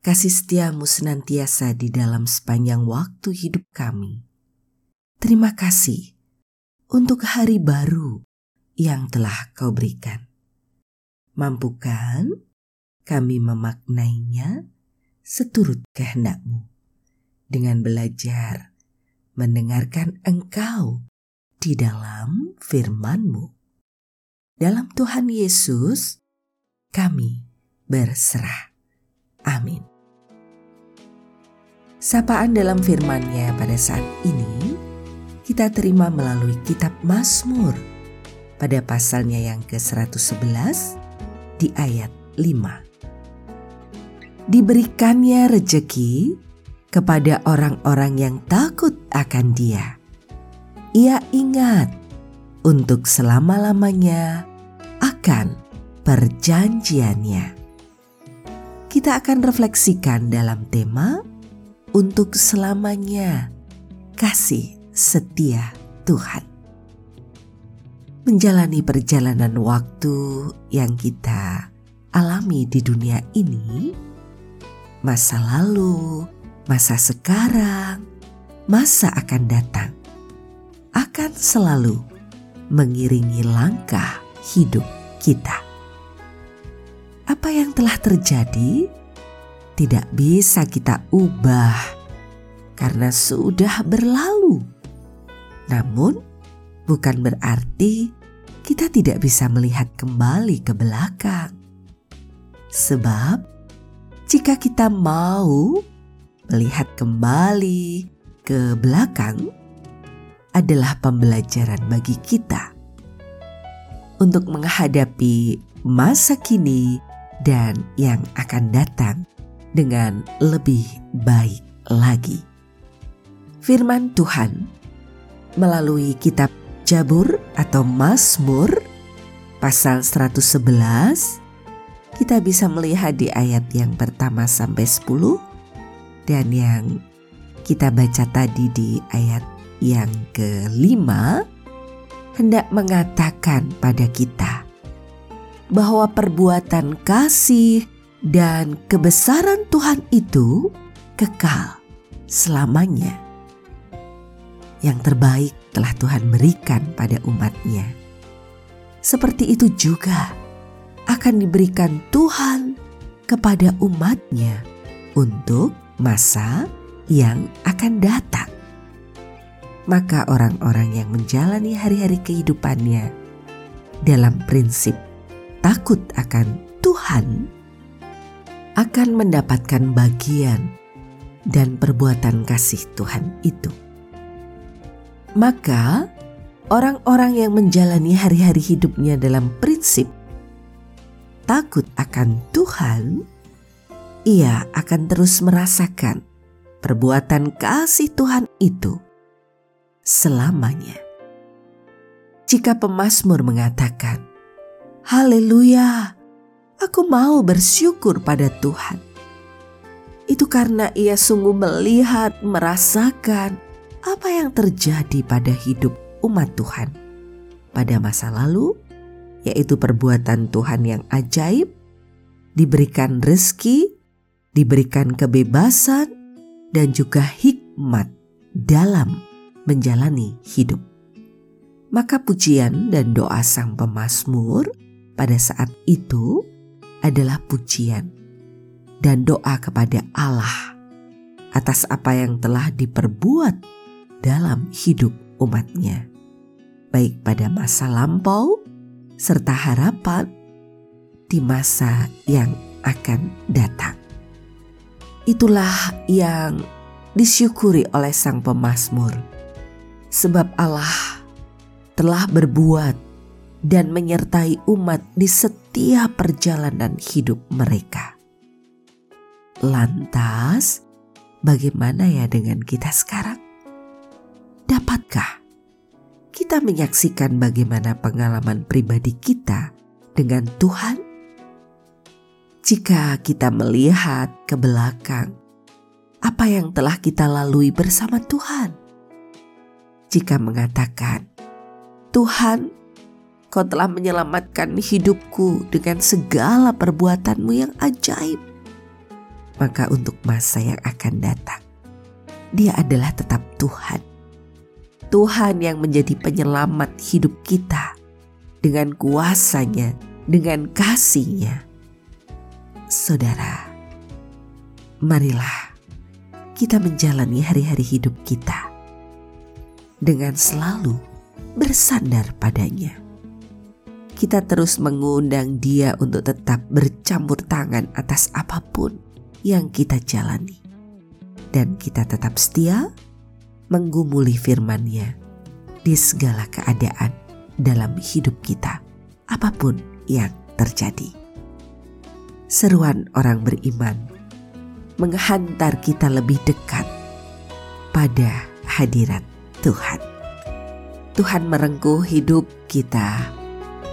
kasih setiamu senantiasa di dalam sepanjang waktu hidup kami. Terima kasih untuk hari baru yang telah kau berikan. Mampukan kami memaknainya seturut kehendakmu dengan belajar mendengarkan engkau di dalam firmanmu. Dalam Tuhan Yesus, kami berserah. Amin. Sapaan dalam firman-Nya pada saat ini kita terima melalui kitab Mazmur pada pasalnya yang ke-111 di ayat 5. Diberikannya rejeki kepada orang-orang yang takut akan Dia. Ia ingat untuk selama-lamanya akan perjanjiannya. Kita akan refleksikan dalam tema untuk selamanya kasih setia Tuhan. Menjalani perjalanan waktu yang kita alami di dunia ini, masa lalu, masa sekarang, masa akan datang, akan selalu mengiringi langkah hidup kita. Apa yang telah terjadi tidak bisa kita ubah karena sudah berlalu. Namun, bukan berarti kita tidak bisa melihat kembali ke belakang. Sebab, jika kita mau melihat kembali ke belakang, adalah pembelajaran bagi kita untuk menghadapi masa kini dan yang akan datang dengan lebih baik lagi. Firman Tuhan melalui kitab Jabur atau Mazmur pasal 111 kita bisa melihat di ayat yang pertama sampai 10 dan yang kita baca tadi di ayat yang kelima hendak mengatakan pada kita bahwa perbuatan kasih dan kebesaran Tuhan itu kekal selamanya. Yang terbaik telah Tuhan berikan pada umatnya. Seperti itu juga akan diberikan Tuhan kepada umatnya untuk masa yang akan datang. Maka orang-orang yang menjalani hari-hari kehidupannya dalam prinsip takut akan Tuhan akan mendapatkan bagian dan perbuatan kasih Tuhan itu. Maka, orang-orang yang menjalani hari-hari hidupnya dalam prinsip takut akan Tuhan, ia akan terus merasakan perbuatan kasih Tuhan itu selamanya. Jika pemazmur mengatakan, "Haleluya!" aku mau bersyukur pada Tuhan. Itu karena ia sungguh melihat, merasakan apa yang terjadi pada hidup umat Tuhan pada masa lalu, yaitu perbuatan Tuhan yang ajaib, diberikan rezeki, diberikan kebebasan, dan juga hikmat dalam menjalani hidup. Maka pujian dan doa sang pemazmur pada saat itu adalah pujian dan doa kepada Allah atas apa yang telah diperbuat dalam hidup umatnya, baik pada masa lampau serta harapan di masa yang akan datang. Itulah yang disyukuri oleh sang pemazmur, sebab Allah telah berbuat dan menyertai umat di setiap perjalanan hidup mereka. Lantas, bagaimana ya dengan kita sekarang? Dapatkah kita menyaksikan bagaimana pengalaman pribadi kita dengan Tuhan? Jika kita melihat ke belakang, apa yang telah kita lalui bersama Tuhan? Jika mengatakan, "Tuhan, Kau telah menyelamatkan hidupku dengan segala perbuatanmu yang ajaib," maka untuk masa yang akan datang, Dia adalah tetap Tuhan. Tuhan yang menjadi penyelamat hidup kita dengan kuasanya, dengan kasihnya. Saudara, marilah kita menjalani hari-hari hidup kita dengan selalu bersandar padanya. Kita terus mengundang dia untuk tetap bercampur tangan atas apa pun yang kita jalani. Dan kita tetap setia menggumuli firman-Nya di segala keadaan dalam hidup kita, apa pun yang terjadi. Seruan orang beriman menghantar kita lebih dekat pada hadirat Tuhan. Tuhan merengkuh hidup kita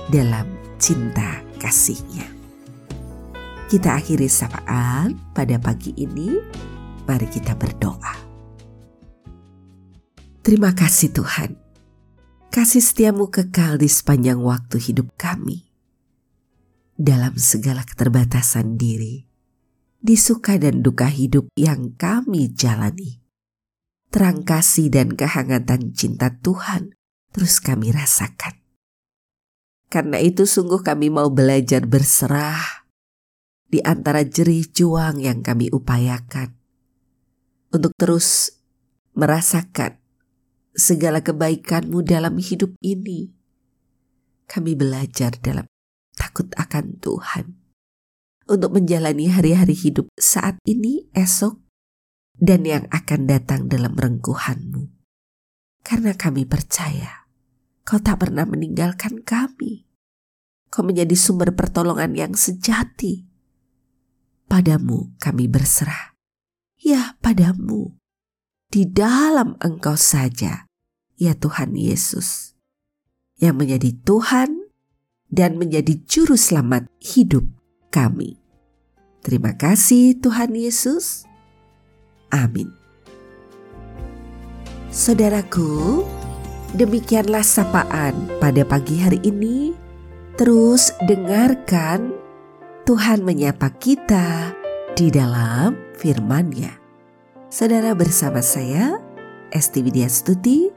dalam cinta kasih-Nya. Kita akhiri sapaan pada pagi ini. Mari kita berdoa. Terima kasih Tuhan. Kasih setiamu kekal di sepanjang waktu hidup kami. Dalam segala keterbatasan diri, di suka dan duka hidup yang kami jalani. Terang kasih dan kehangatan cinta Tuhan terus kami rasakan. Karena itu sungguh kami mau belajar berserah di antara jerih juang yang kami upayakan untuk terus merasakan segala kebaikanmu dalam hidup ini. Kami belajar dalam takut akan Tuhan untuk menjalani hari-hari hidup saat ini, esok, dan yang akan datang dalam rengkuhanmu. Karena kami percaya kau tak pernah meninggalkan kami. Kau menjadi sumber pertolongan yang sejati Padamu kami berserah. Ya padamu. Di dalam engkau saja, ya Tuhan Yesus. Yang menjadi Tuhan dan menjadi juru selamat hidup kami. Terima kasih Tuhan Yesus. Amin. Saudaraku, demikianlah sapaan pada pagi hari ini. Terus dengarkan Tuhan menyapa kita di dalam firman-Nya. Saudara bersama saya, Esti Widya Stuti,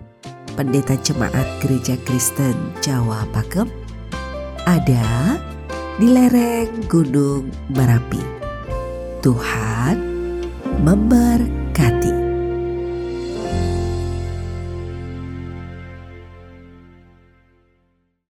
Pendeta Jemaat Gereja Kristen Jawa Pakem, ada di lereng Gunung Merapi. Tuhan memberkati.